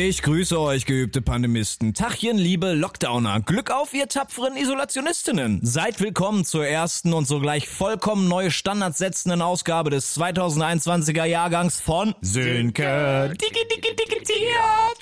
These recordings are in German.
Ich grüße euch, geübte Pandemisten. Tachchen, liebe Lockdowner. Glück auf, ihr tapferen Isolationistinnen. Seid willkommen zur ersten und sogleich vollkommen neue Standards setzenden Ausgabe des 2021er Jahrgangs von Sönke.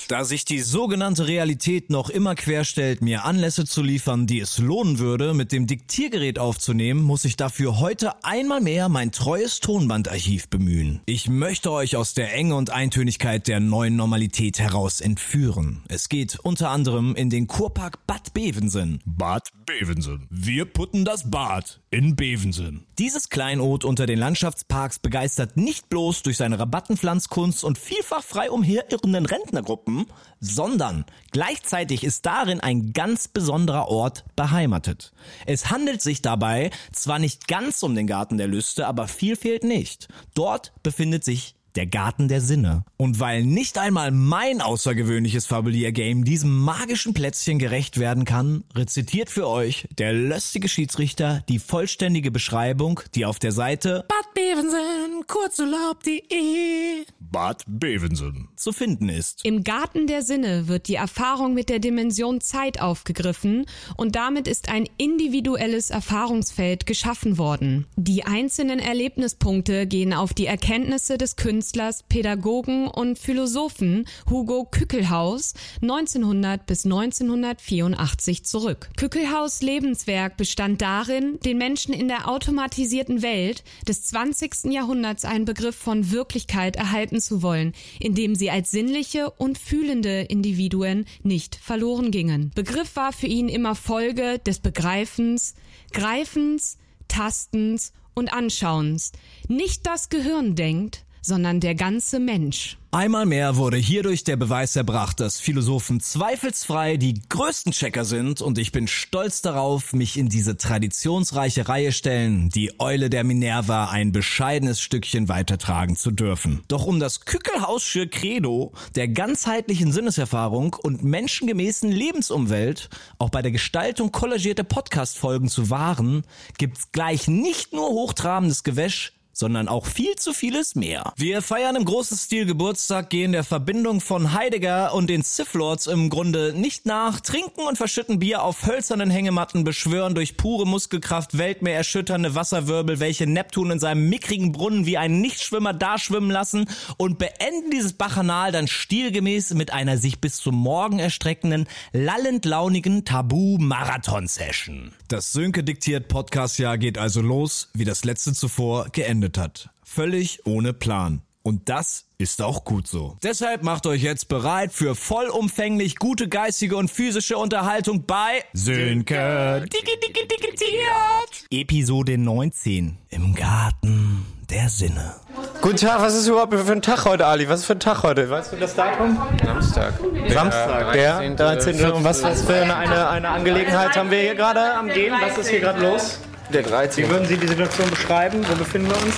Da sich die sogenannte Realität noch immer querstellt, mir Anlässe zu liefern, die es lohnen würde, mit dem Diktiergerät aufzunehmen, muss ich dafür heute einmal mehr mein treues Tonbandarchiv bemühen. Ich möchte euch aus der Enge und Eintönigkeit der neuen Normalität heraus heraus entführen. Es geht unter anderem in den Kurpark Bad Bevensen. Bad Bevensen. Wir putten das Bad in Bevensen. Dieses Kleinod unter den Landschaftsparks begeistert nicht bloß durch seine Rabattenpflanzkunst und vielfach frei umherirrenden Rentnergruppen, sondern gleichzeitig ist darin ein ganz besonderer Ort beheimatet. Es handelt sich dabei zwar nicht ganz um den Garten der Lüste, aber viel fehlt nicht. Dort befindet sich der Garten der Sinne. Und weil nicht einmal mein außergewöhnliches Fabuliergame diesem magischen Plätzchen gerecht werden kann, rezitiert für euch der löstige Schiedsrichter die vollständige Beschreibung, die auf der Seite Bad Bevensen, kurzurlaub.de Bad Bevensen zu finden ist. Im Garten der Sinne wird die Erfahrung mit der Dimension Zeit aufgegriffen und damit ist ein individuelles Erfahrungsfeld geschaffen worden. Die einzelnen Erlebnispunkte gehen auf die Erkenntnisse des Künstlers, Pädagogen und Philosophen Hugo Kückelhaus 1900 bis 1984 zurück. Kückelhaus Lebenswerk bestand darin, den Menschen in der automatisierten Welt des 20. Jahrhunderts einen Begriff von Wirklichkeit erhalten zu wollen, indem sie als sinnliche und fühlende Individuen nicht verloren gingen. Begriff war für ihn immer Folge des Begreifens, Greifens, Tastens und Anschauens. Nicht das Gehirn denkt, sondern der ganze Mensch. Einmal mehr wurde hierdurch der Beweis erbracht, dass Philosophen zweifelsfrei die größten Checker sind und ich bin stolz darauf, mich in diese traditionsreiche Reihe stellen, die Eule der Minerva ein bescheidenes Stückchen weitertragen zu dürfen. Doch um das Kückelhausche Credo der ganzheitlichen Sinneserfahrung und menschengemäßen Lebensumwelt auch bei der Gestaltung kollagierter Podcast-Folgen zu wahren, gibt's gleich nicht nur hochtrabendes Gewäsch, sondern auch viel zu vieles mehr. Wir feiern im großen Stil Geburtstag, gehen der Verbindung von Heidegger und den Sith Lords im Grunde nicht nach, trinken und verschütten Bier auf hölzernen Hängematten, beschwören durch pure Muskelkraft Weltmeer Wasserwirbel, welche Neptun in seinem mickrigen Brunnen wie ein Nichtschwimmer daschwimmen lassen und beenden dieses Bacchanal dann stilgemäß mit einer sich bis zum Morgen erstreckenden, lallend launigen Tabu-Marathon-Session. Das Sönke diktiert Podcast-Jahr geht also los, wie das letzte zuvor geendet hat. Völlig ohne Plan. Und das ist auch gut so. Deshalb macht euch jetzt bereit für vollumfänglich gute geistige und physische Unterhaltung bei Sönke Dicke Dicke Diktiert. Episode 19 im Garten der Sinne. Guten Tag, was ist überhaupt für ein Tag heute, Ali? Was ist für ein Tag heute? Weißt du das Datum? Samstag. Samstag, der 13. 13. Und was, was für eine, eine, eine Angelegenheit haben wir hier gerade am Gehen? Was ist hier gerade los? Der Wie 13. würden Sie die Situation beschreiben? Wo befinden wir uns?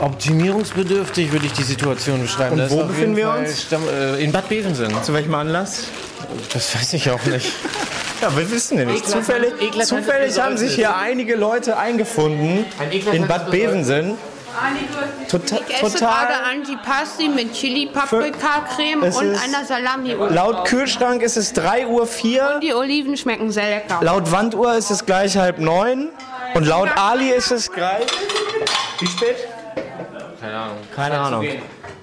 Optimierungsbedürftig würde ich die Situation beschreiben. Und Das wo befinden wir Fall uns? Stamm, äh, in Bad Bevensen. Zu welchem Anlass? Das weiß ich auch nicht. Ja, wir wissen ja nicht. Eklatant- Zufällig, zufällig haben sich hier einige Leute eingefunden in Bad Bevensen. Total, Ich esse total gerade Antipasti mit Chili-Paprika-Creme und einer salami Laut Kühlschrank ist es 3 Uhr 4. Die Oliven schmecken sehr lecker. Laut Wanduhr ist es gleich halb neun. Und laut Ali ist es gleich. Wie spät? Keine Ahnung. Keine Ahnung.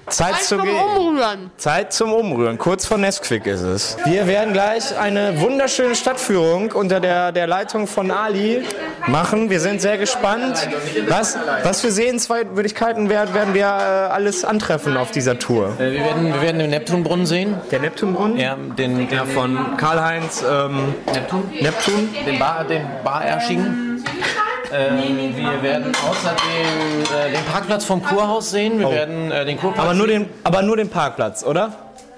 Zeit zu Zum gehen. Umrühren. Zeit zum Umrühren. Kurz vor Nesquik ist es. Wir werden gleich eine wunderschöne Stadtführung unter der, der Leitung von Ali machen. Wir sind sehr gespannt. Was, was für Sehenswürdigkeiten werden, werden wir äh, alles antreffen auf dieser Tour? Äh, wir, werden, wir werden den Neptunbrunnen sehen. Der Neptunbrunnen? Ja, den, den Von Karl-Heinz ähm, Neptun. Neptun. Den Bar, den Barerschigen. Ähm, wir werden außerdem äh, den Parkplatz vom Kurhaus sehen. Wir werden äh, den Kurplatz. Aber nur den, aber nur den Parkplatz, oder?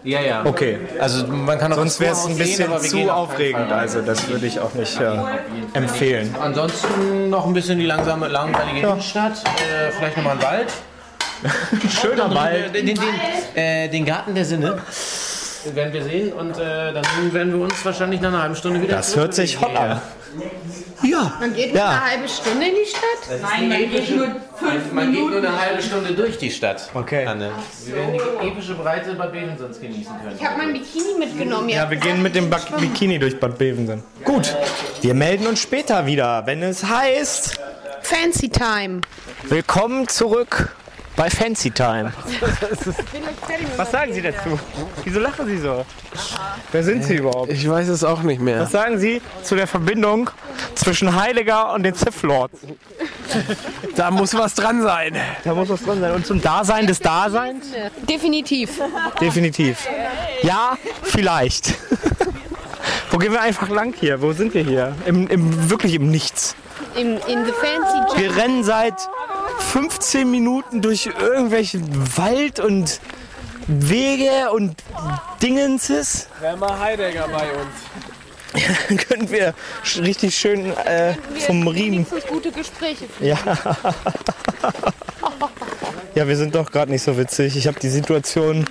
Ja, ja. Okay. Also man kann auch Sonst das wäre es Kurhaus ein bisschen sehen, aber wir gehen zu auf keinen aufregend. Fall. Also das würde ich auch nicht äh, empfehlen. Ansonsten noch ein bisschen die langsame, langweilige Innenstadt. Äh, vielleicht nochmal ein Wald. Schöner Wald. Den, den, den, äh, den Garten der Sinne. Werden wir sehen und äh, dann werden wir uns wahrscheinlich nach einer halben Stunde wieder Das hört sich hot an. Ja. Man geht nur Ja. eine halbe Stunde in die Stadt. Nein, man geht nur fünf man, man geht nur eine halbe Stunde durch die Stadt. Okay. Anne. Wir werden die epische Breite Bad Bevensen genießen können. Ich habe mein Bikini mitgenommen. Ja, wir gehen mit dem Bak- Bikini durch Bad Bevensen. Gut, wir melden uns später wieder, wenn es heißt, Fancy Time. willkommen zurück bei Fancy Time. Was sagen Sie dazu? Wieso lachen Sie so? Wer sind Sie überhaupt? Ich weiß es auch nicht mehr. Was sagen Sie zu der Verbindung zwischen Heiliger und den Sith Lords? Da muss was dran sein. Da muss was drin sein. Und zum Dasein des Daseins? Definitiv. Definitiv. Ja, vielleicht. Wo gehen wir einfach lang hier? Wo sind wir hier? Im, im, wirklich im Nichts. In, in the Fancy. Wir rennen seit 15 Minuten durch irgendwelchen Wald und Wege und Dingenses. Wäre mal Heidegger bei uns. Dann können wir richtig schön äh, vom Riemen. Gute Gespräche. Ja. ja, wir sind doch gerade nicht so witzig. Ich habe die Situation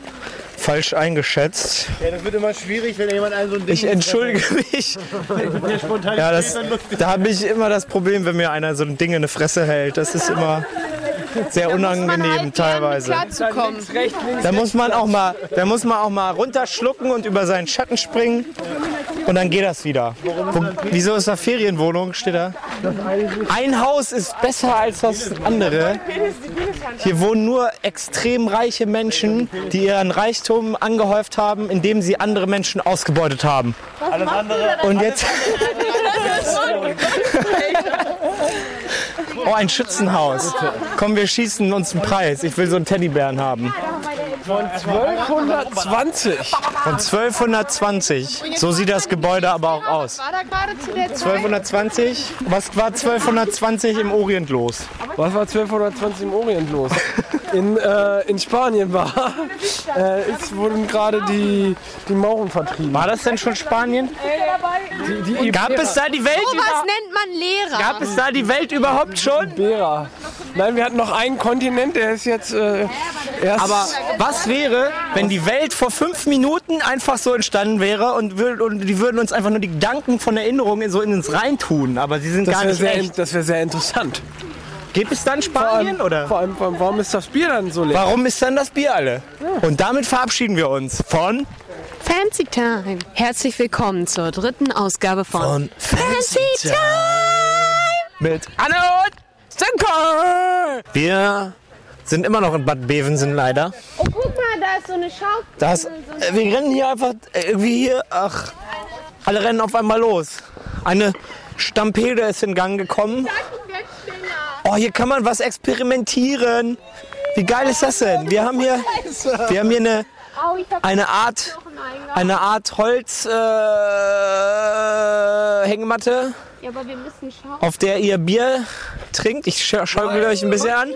falsch eingeschätzt. Ja, das wird immer schwierig, wenn jemand einen so ein Ding Ich entschuldige mich. Ja, das, da habe ich immer das Problem, wenn mir einer so ein Ding in eine Fresse hält. Das ist immer sehr unangenehm teilweise. Klarzukommen. Da muss man auch mal, da muss man auch mal runterschlucken und über seinen Schatten springen und dann geht das wieder. Wo, wieso ist da Ferienwohnung? Steht da? Ein Haus ist besser als das andere. Hier wohnen nur extrem reiche Menschen, die ihren Reichtum angehäuft haben, indem sie andere Menschen ausgebeutet haben. Und jetzt. Oh, ein Schützenhaus. Komm, wir schießen uns einen Preis. Ich will so einen Teddybären haben. 1220. Von 1220. So sieht das Gebäude aber auch aus. War da gerade zu der Zeit? 1220? Was war 1220 im Orient los? Was war 1220 im Orient los? In, äh, in Spanien war, äh, es wurden gerade die, die Mauren vertrieben. War das denn schon Spanien? Die, die Gab es da die Welt? Was Über nennt man Lehrer? Gab es da die Welt überhaupt schon? Iberer. Nein, wir hatten noch einen Kontinent, der ist jetzt äh, erst. Aber was wäre, wenn die Welt vor fünf Minuten einfach so entstanden wäre und, wür- und die würden uns einfach nur die Gedanken von Erinnerungen in so in uns reintun, aber sie sind das gar wäre nicht sehr, echt. das wär sehr interessant. Gibt es dann Spanien oder? Vor allem, vor allem, warum ist das Bier dann so leer? Warum ist dann das Bier alle? Und damit verabschieden wir uns von, Fancy Time. Herzlich willkommen zur dritten Ausgabe von, von Fancy Time. mit Anne und Sönke. Wir sind immer noch in Bad Bevensen leider. Oh, guck mal, da ist so eine Schaukel. Das, äh, wir rennen hier einfach äh, irgendwie hier, ach, alle rennen auf einmal los. Eine Stampede ist in Gang gekommen. Oh, hier kann man was experimentieren. Wie geil ist das denn? Wir haben hier, wir haben hier eine, eine Art, eine Art Holz äh, Hängematte, Ja, aber wir müssen schauen. auf der ihr Bier trinkt. Ich scha schaukel euch ein bisschen an.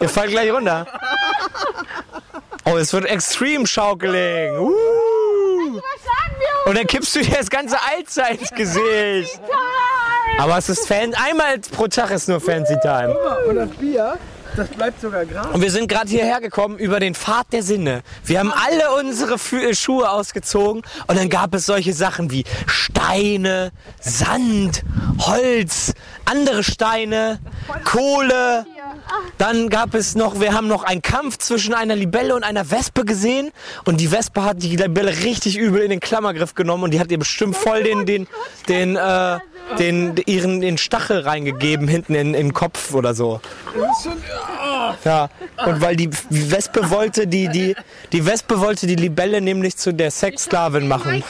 Ihr fallt gleich runter. Oh, es wird extrem schaukeling. Uh. Und dann kippst du dir das ganze Alster ins Gesicht. Aber es ist Fan. Einmal pro Tag ist nur Fancy Time. Und das Bier, das bleibt sogar gerade. Und wir sind gerade hierher gekommen über den Pfad der Sinne. Wir haben alle unsere äh, Schuhe ausgezogen und dann gab es solche Sachen wie Steine, Sand, Holz, andere Steine, Kohle. Dann gab es noch, wir haben noch einen Kampf zwischen einer Libelle und einer Wespe gesehen und die Wespe hat die Libelle richtig übel in den Klammergriff genommen und die hat ihr bestimmt voll den, den, den, äh, den, ihren, den Stachel reingegeben hinten in, in den Kopf oder so. Ja, und weil die Wespe wollte die, die, die Wespe wollte die Libelle nämlich zu der Sexsklavin machen,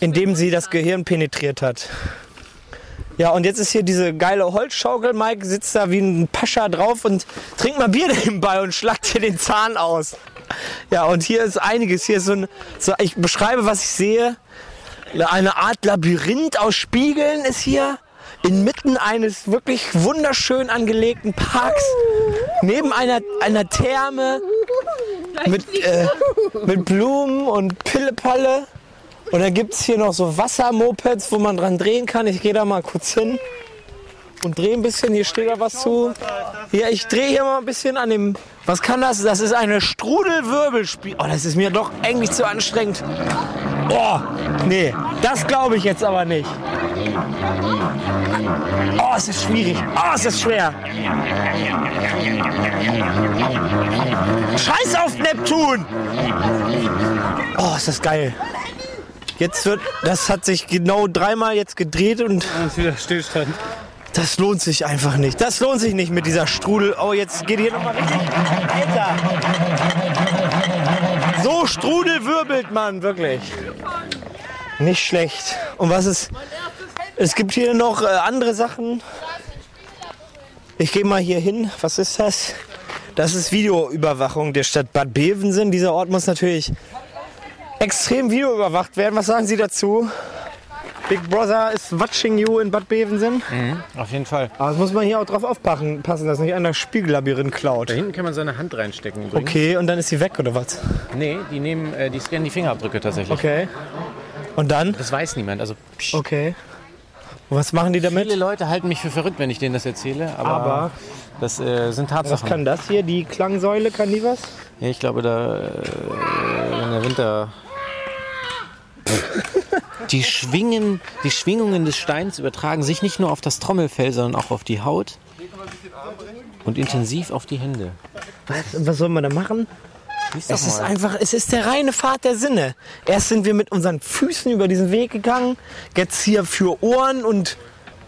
indem sie das. Gehirn penetriert hat. Ja, und jetzt ist hier diese geile Holzschaukel. Mike sitzt da wie ein Pascha drauf und trinkt mal Bier nebenbei und schlagt hier den Zahn aus. Ja, und hier ist einiges. Hier ist so ein, so, ich beschreibe, was ich sehe. Eine Art Labyrinth aus Spiegeln ist hier. Inmitten eines wirklich wunderschön angelegten Parks. Neben einer, einer Therme. Mit, äh, mit Blumen und Pillepalle. Und dann gibt es hier noch so Wassermopeds, wo man dran drehen kann. Ich gehe da mal kurz hin. und drehe ein bisschen. Hier steht da was zu. Hier, ich drehe hier mal ein bisschen an dem. Was kann das? Das ist eine Strudelwirbelspiel. Oh, das ist mir doch eigentlich zu anstrengend. Oh, nee, das glaube ich jetzt aber nicht. Oh, es ist schwierig. Oh, es ist schwer. Scheiß auf Neptun! Oh, ist das geil. Jetzt wird, das hat sich genau dreimal jetzt gedreht und Das ist wieder Stillstand. das lohnt sich einfach nicht. Das lohnt sich nicht mit dieser Strudel. Oh, jetzt geht hier nochmal richtig. Alter. So Strudel wirbelt man, wirklich. Nicht schlecht. Und was ist. Es gibt hier noch äh, andere Sachen. Ich gehe mal hier hin. Was ist das? Das ist Videoüberwachung der Stadt Bad Bevensen. Dieser Ort muss natürlich extrem videoüberwacht werden. Was sagen Sie dazu? Big Brother is watching you in Bad Bevensen. Auf jeden Fall. Aber das muss man hier auch drauf aufpassen, passen, dass nicht einer Spiegellabyrinth klaut. Da hinten kann man seine Hand reinstecken. Übrigens. Okay, und dann ist sie weg oder was? Nee, die nehmen, äh, die scannen die Fingerabdrücke tatsächlich. Okay. Und dann? Das weiß niemand. Also psch. Okay. Und was machen die damit? viele Leute halten mich für verrückt, wenn ich denen das erzähle, aber, Aber das äh, sind was Tatsachen. kann das hier? Die Klangsäule, kann die was? Ja, ich glaube, da äh, wenn der Winter. Die, Schwingen, die Schwingungen des Steins übertragen sich nicht nur auf das Trommelfell, sondern auch auf die Haut und intensiv auf die Hände. Und was soll man da machen? Es ist einfach, es ist der reine Pfad der Sinne. Erst sind wir mit unseren Füßen über diesen Weg gegangen, jetzt hier für Ohren und,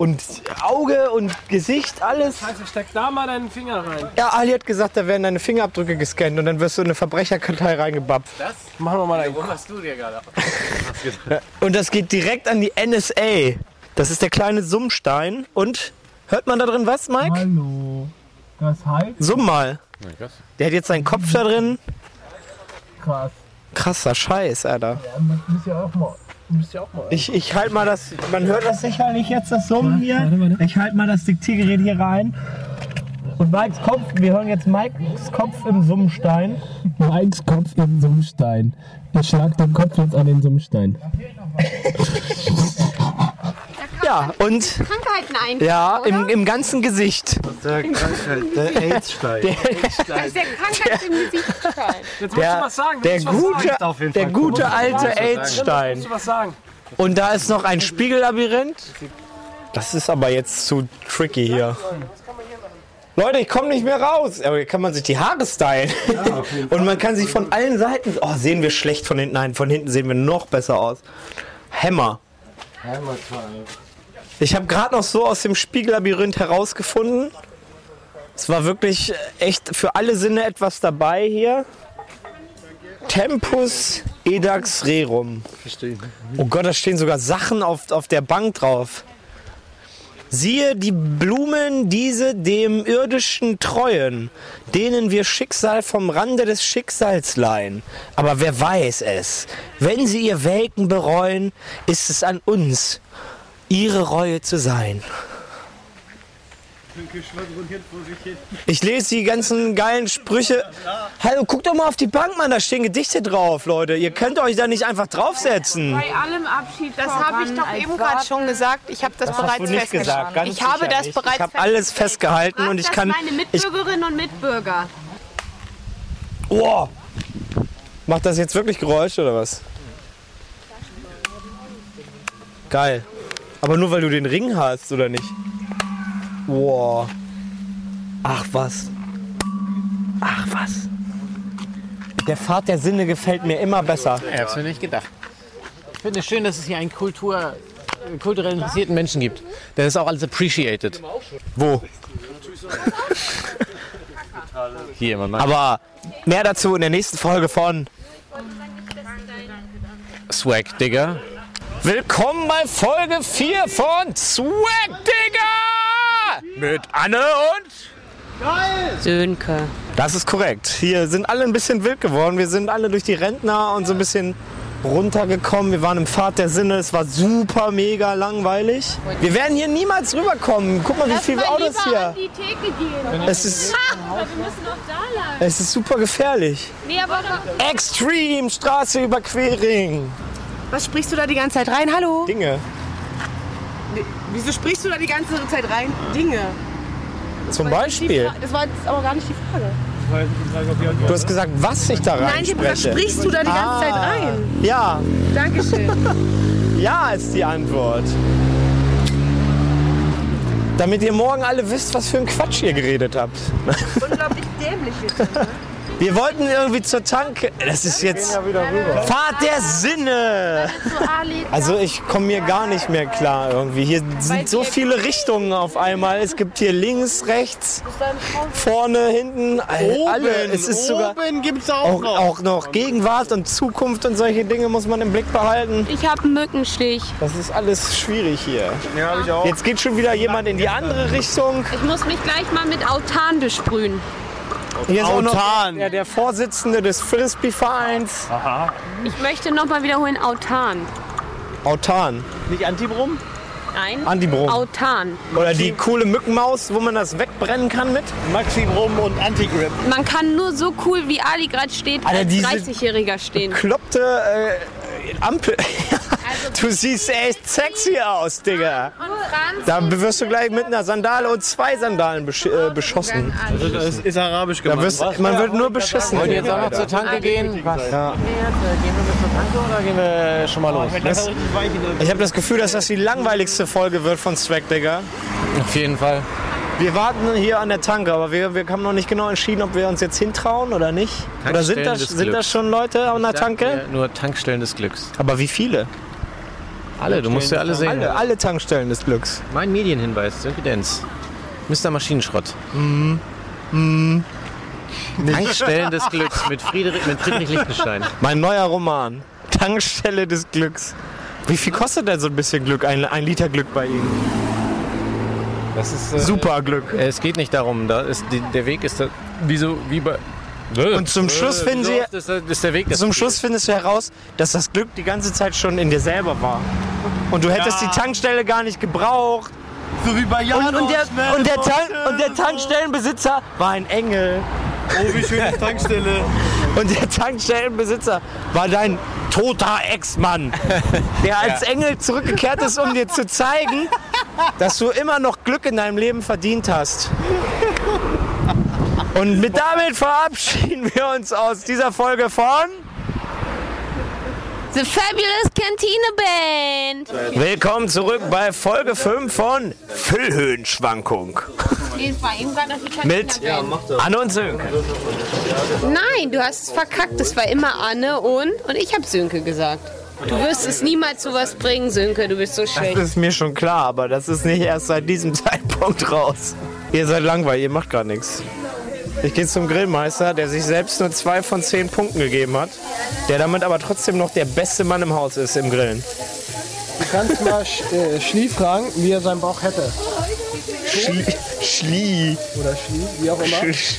und Auge und Gesicht, alles. Also steck da mal deinen Finger rein. Ja, Ali hat gesagt, da werden deine Fingerabdrücke gescannt und dann wirst du in eine Verbrecherkartei reingebappt. Machen wir mal einen Wo hast du dir gerade? Und das geht direkt an die NSA. Das ist der kleine Summstein. Und hört man da drin was, Mike? Hallo. Das heißt Summ mal. Der hat jetzt seinen Kopf da drin. krass. Krasser Scheiß, Alter. Ja, müsst ihr auch mal. Mal. Ich, ich halte mal das. Man hört das sicherlich jetzt, das Summen hier. Ich halte mal das Diktiergerät hier rein. Und Mikes Kopf, wir hören jetzt Mikes Kopf im Summstein. Mikes Kopf im Summstein. Ich schlag den Kopf jetzt an den Summstein. Ja, und Krankheiten ein. ja, im, im ganzen Gesicht. Der AIDS-Stein. Das ist der Krankheit im Gesichtsstein. Jetzt musst Der, du was sagen. der gute, jeden der gute alte sagen. AIDS-Stein. Sagen. Und da ist noch ein Spiegellabyrinth. Das ist aber jetzt zu tricky hier. Leute, ich komme nicht mehr raus. Aber hier kann man sich die Haare stylen. Und man kann sich von allen Seiten. Oh, sehen wir schlecht von hinten. Nein, von hinten sehen wir noch besser aus. Hammer. Ich habe gerade noch so aus dem Spiegellabyrinth herausgefunden. Es war wirklich echt für alle Sinne etwas dabei hier. Tempus edax rerum. Oh Gott, da stehen sogar Sachen auf, auf der Bank drauf. Siehe die Blumen, diese dem irdischen treuen, denen wir Schicksal vom Rande des Schicksals leihen. Aber wer weiß es? Wenn sie ihr Welken bereuen, ist es an uns, ihre Reue zu sein. Ich lese die ganzen geilen Sprüche. Hallo, guckt doch mal auf die Bank, Mann, da stehen Gedichte drauf, Leute. Ihr könnt euch da nicht einfach draufsetzen. Bei allem Abschied Das habe ich doch eben gerade schon gesagt. Ich habe das, Das hast bereits du nicht festgehalten. gesagt, ganz ich habe das nicht. bereits Ich habe alles festgehalten und ich das kann. meine Ich, Mitbürgerinnen und Mitbürger. oh. Macht das jetzt wirklich Geräusche oder was? Geil. Aber nur weil du den Ring hast, oder nicht? Wow. Ach was. Ach was. Der Pfad der Sinne gefällt mir immer besser. Ich hab's mir nicht gedacht. Ich finde es schön, dass es hier einen Kultur, kulturell interessierten Menschen gibt. Der ist auch alles appreciated. Wo? Hier immer mal. Aber mehr dazu in der nächsten Folge von Swag, Digger. Willkommen bei Folge 4 von Swag Digger! Mit Anne und. Sönke. Das ist korrekt. Hier sind alle ein bisschen wild geworden. Wir sind alle durch die Rentner und so ein bisschen runtergekommen. Wir waren im Pfad der Sinne. Es war super mega langweilig. Wir werden hier niemals rüberkommen. Guck mal, wie viele Autos hier. Es ist, lang. es ist super gefährlich. Nee, aber Extreme Straße überquering. Was sprichst du da die ganze Zeit rein? Hallo? Dinge. Wieso sprichst du da die ganze Zeit rein? Dinge. Zum Das die Beispiel. Das war jetzt aber gar nicht die Frage. Du hast gesagt, was ich da Nein, ich hab gesagt, sprichst du da die ganze Zeit rein? Ja, Dankeschön. ja ist die Antwort. Damit ihr morgen alle wisst, was für ein Quatsch ihr geredet habt. Unglaublich dämlich jetzt. ne? Wir wollten irgendwie zur Tanke. Das ist jetzt Fahrt der Sinne. Also ich komme mir gar nicht mehr klar irgendwie. Hier sind so viele Richtungen auf einmal. Es gibt hier links, rechts, vorne, hinten, all- alle. Es ist sogar Oben gibt's auch, auch, noch. auch noch Gegenwart und Zukunft und solche Dinge muss man im Blick behalten. Ich habe einen Mückenstich. Das ist alles schwierig hier. Ja, hab ich auch. Jetzt geht schon wieder jemand in die andere Richtung. Ich muss mich gleich mal mit Autan besprühen. Hier ist auch noch der, der Vorsitzende des Frisbee-Vereins. Ich möchte nochmal wiederholen, Autan. Autan. Nicht Antibrum? Nein. Antibrom. Autan. Oder die coole Mückenmaus, wo man das wegbrennen kann mit. Maxibrum und Antigrip. Man kann nur so cool, wie Ali gerade steht, Alter, als diese- 30-Jähriger stehen. Kloppte äh, Ampel. du siehst echt sexy aus, Digga. Da wirst du gleich mit einer Sandale und zwei Sandalen besch äh, beschossen. Das ist arabisch Da gemacht. wirst, man wird nur beschissen. Wollen wir jetzt auch noch zur Tanke gehen? Was? Ja. Gehen wir mit zur Tanke oder gehen wir schon mal los? Das, ich habe das Gefühl, dass das die langweiligste Folge wird von Swag, Digga. Auf jeden Fall. Wir warten hier an der Tanke, aber wir, wir haben noch nicht genau entschieden, ob wir uns jetzt hintrauen oder nicht. Oder sind Tankstellen das, sind das Glücks. schon Leute an der Tanke? Nur Tankstellen des Glücks. Aber wie viele? Alle, du musst ja alle sehen. Alle, alle Tankstellen des Glücks. Mein Medienhinweis, Evidenz. Mr. Maschinenschrott. Tankstellen des Glücks mit Friedrich, mit Friedrich Lichtenstein. Mein neuer Roman. Tankstelle des Glücks. Wie viel kostet denn so ein bisschen Glück, ein, ein Liter Glück bei Ihnen? Das ist, äh, Super Glück. Es geht nicht darum, da ist die, der Weg ist da, wie so wie bei Und zum Schluss finden Sie, das ist, der Weg das zum. Schluss findest du heraus, dass das Glück die ganze Zeit schon in dir selber war. Und du hättest Ja. die Tankstelle gar nicht gebraucht. So wie bei Jan Und, und, der, und, der. Tank, und der Tankstellenbesitzer war ein Engel. Oh, wie schön ist Tankstelle. Und der Tankstellenbesitzer war dein toter Ex-Mann, der als Engel zurückgekehrt ist, um dir zu zeigen, dass du immer noch Glück in deinem Leben verdient hast. Und mit damit verabschieden wir uns aus dieser Folge von The Fabulous Cantina Band. Willkommen zurück bei Folge 5 von Füllhöhenschwankung es mit Anne und Sönke. Nein, du hast es verkackt. Das war immer Anne und und ich habe Sönke gesagt. Du wirst es niemals zu was bringen, Sönke. Du bist so Das schlecht. ist mir schon klar, aber das ist nicht erst seit diesem Zeitpunkt raus. Ihr seid langweilig, ihr macht gar nichts. Ich gehe zum Grillmeister, der sich selbst nur zwei von zehn Punkten gegeben hat, der damit aber trotzdem noch der beste Mann im Haus ist im Grillen. Du kannst mal Sch äh, Schlie fragen, wie er seinen Bauch hätte. Schlie. Schlie. Oder Schlie, wie auch immer. Sch-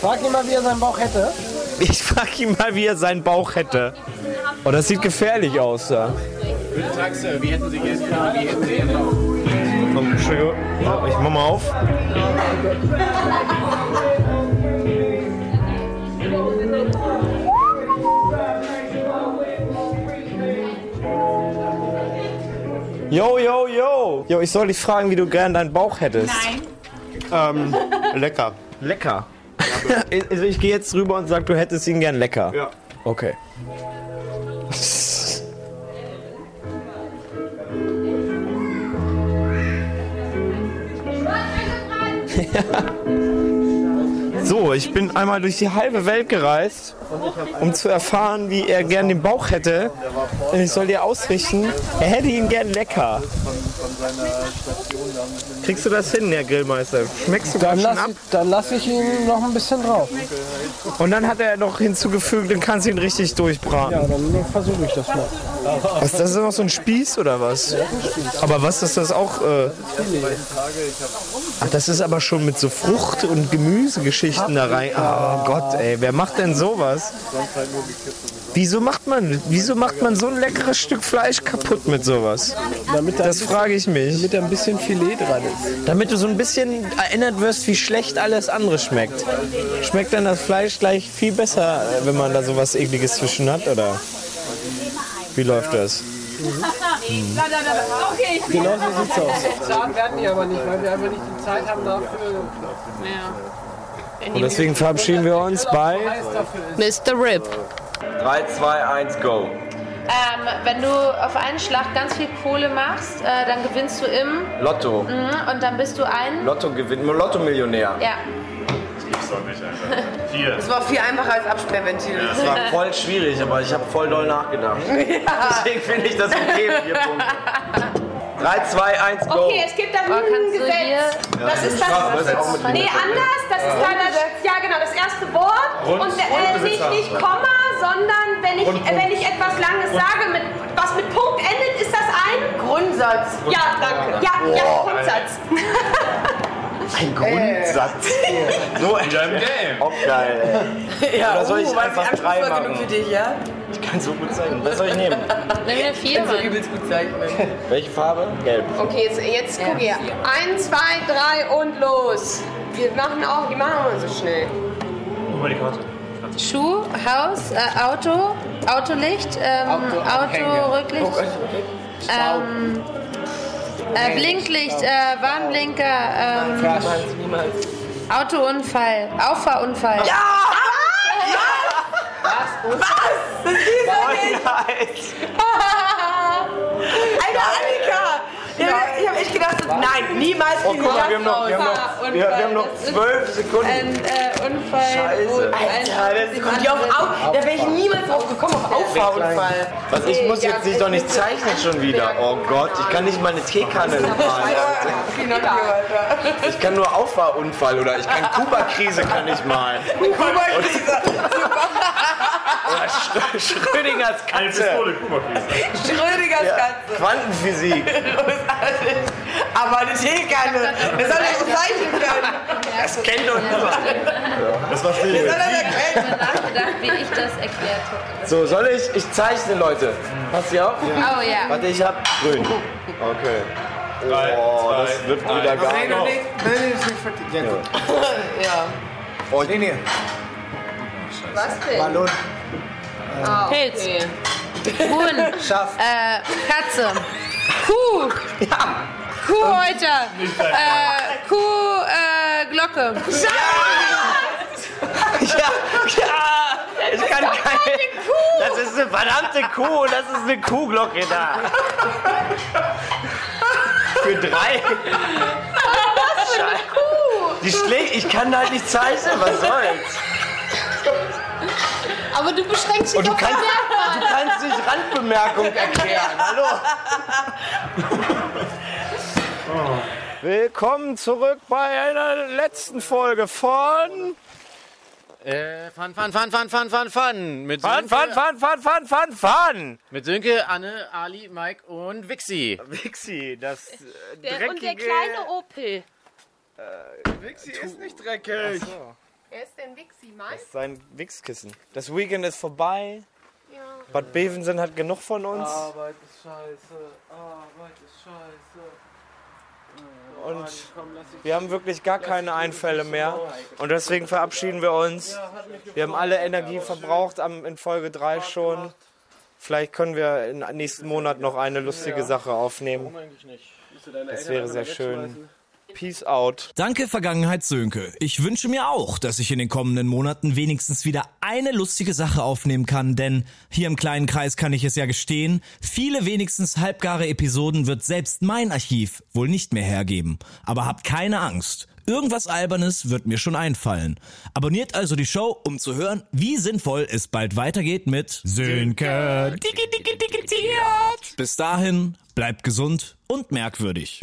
Frag ihn mal, wie er seinen Bauch hätte. Ich frag ihn mal, wie er seinen Bauch hätte. Oh, das sieht gefährlich aus da. Wie hätten Sie gehen Wie hätten Sie Komm, Entschuldigung. Oh, ich mach mal auf. Yo, ich soll dich fragen, wie du gern deinen Bauch hättest. Ähm, lecker. Lecker. also ich gehe jetzt rüber und sag, du hättest ihn gern lecker. Ja. Okay. So, ich bin einmal durch die halbe Welt gereist, um zu erfahren, wie er gern den Bauch hätte. Und ich soll dir ausrichten, er hätte ihn gern lecker. Kriegst du das hin, Herr Grillmeister? Schmeckst du Dann lass, ab? dann lass ich ihn noch ein bisschen drauf. Und dann hat er noch hinzugefügt, dann kannst du ihn richtig durchbraten. Ja, dann versuche ich das mal. Was, das ist noch so ein Spieß oder was? Aber was ist das auch? Äh Ach, das ist aber schon mit so Frucht- und Gemüsegeschichten da rein. Oh Gott, ey, wer macht denn sowas? Wieso macht man, wieso macht man so ein leckeres Stück Fleisch kaputt mit sowas? Damit, da, Das frage ich mich. damit da ein bisschen Filet dran ist. Damit du so ein bisschen erinnert wirst, wie schlecht alles andere schmeckt. Schmeckt dann das Fleisch gleich viel besser, wenn man da sowas ekliges zwischen hat, oder? Wie läuft das? Da, da, da, da. Okay, ich Genau so sieht's aus. Zart werden die aber nicht, weil wir einfach nicht die Zeit haben dafür. Und deswegen verabschieden wir uns bei Mr. Rip. 3, 2, 1, go. Ähm, wenn du auf einen Schlag ganz viel Kohle machst, äh, dann gewinnst du im Lotto. Mhm, und dann bist du ein. Lotto gewinnt, Lotto-Millionär. Ja. Das war viel einfacher als Absperrventil. Das war voll schwierig, aber ich habe voll doll nachgedacht. Deswegen finde ich das okay, vier Punkte. 3, 2, 1, go. Okay, es gibt da Oh, ein Gesetz. Das ist das. das ist auch Nee, anders. Das ist da das, ja genau, das erste Wort. Grund- Und äh, nicht, nicht Komma, sondern wenn ich, äh, wenn ich etwas Langes sage, mit, was mit Punkt endet, ist das ein Grundsatz. Ja, danke. Ja, ja, Grundsatz. Ein Grundsatz. So ein Game. Auch geil. Ja, Oder soll ich war einfach drei anspruchsvoll genug machen? für dich, ja? Ich kann so gut zeichnen. Was soll ich nehmen? Nimm eine vier, So Mann. übelst gut zeichnen. Welche Farbe? Gelb. Okay, jetzt, jetzt guck hier. Eins, zwei, drei und los. Wir machen auch, die machen wir so schnell. Schuh, Haus, äh, Auto, Autolicht, ähm, Autorücklicht, ähm, äh, Blinklicht, äh, Warnblinker, ähm, Niemals. Autounfall, Auffahrunfall. Ja! Alter, Annika! Ja, ich hab echt gedacht, so, nein, niemals Oh, guck wir mal, wir haben noch, wir haben noch, wir, wir haben noch zwölf Sekunden. Ein äh, Unfall. Scheiße. Alter, das kommt die auf Au Da wäre ich niemals drauf gekommen, auf Auffahrunfall. Was, ich muss jetzt nicht doch nicht zeichnen schon wieder. Oh Gott, ich kann nicht mal eine Teekanne Alter. Ich kann nur Auffahrunfall oder ich kann Kuba-Krise kann ich malen. Kuba-Krise. Oder Schrö Schrödingers Katze. Schrödingers Katze. Quantenphysik. Aber eine Teekanne. Wer soll das zeichnen können? Das kennt doch niemand. Das war still. Wer soll das Ich erkennen? habe nachgedacht, wie ich das erklärt habe. So, soll ich? Ich zeichne, Leute. Passt ihr auf? Oh ja. Warte, ich hab grün. Okay. Oh, das wird wieder gar nicht. nee, nee, nee, ist nicht fertig. Ja, gut. Ja. Oh, Nee, nee. Was denn? Ballon. Pilz. Huhn. Schaf. Äh, Katze. Kuh. Kuhhäuter. Äh, Kuh, äh, Glocke. Ja, ja. Ich kann keine. Das ist eine verdammte Kuh und das ist eine Kuhglocke da. Für drei. Die schlägt. Ich kann halt nicht zeichnen. Was soll's? Aber du beschränkst dich Und du auf kannst, Merkmale. du kannst nicht Randbemerkung erklären. Hallo. Willkommen zurück bei einer letzten Folge von Äh, fun, fun, fun, fun, fun, fun, fun. Mit Fun, Sönke, Fun, Fun, Fun, Fun, Fun, Fun. Mit Sönke, Anne, Ali, Mike und Wixi. Wixi, das äh, Der, dreckige... und der kleine Opel. Wixi ist nicht dreckig. Wer ist denn Wixi, Mike? Sein Wichskissen. Das Weekend ist vorbei. Bad Bevensen hat genug von uns. Arbeit ist scheiße. Arbeit ist scheiße. Und wir haben wirklich gar keine Einfälle mehr. Und deswegen verabschieden wir uns. Wir haben alle Energie verbraucht am, in Folge 3 schon. Vielleicht können wir im nächsten Monat noch eine lustige Sache aufnehmen. Das wäre sehr schön. Peace out. Danke Vergangenheit Sönke. Ich wünsche mir auch, dass ich in den kommenden Monaten wenigstens wieder eine lustige Sache aufnehmen kann, denn hier im kleinen Kreis kann ich es ja gestehen, viele wenigstens halbgare Episoden wird selbst mein Archiv wohl nicht mehr hergeben. Aber habt keine Angst. Irgendwas Albernes wird mir schon einfallen. Abonniert also die Show, um zu hören, wie sinnvoll es bald weitergeht mit Sönke. Bis dahin, bleibt gesund und merkwürdig.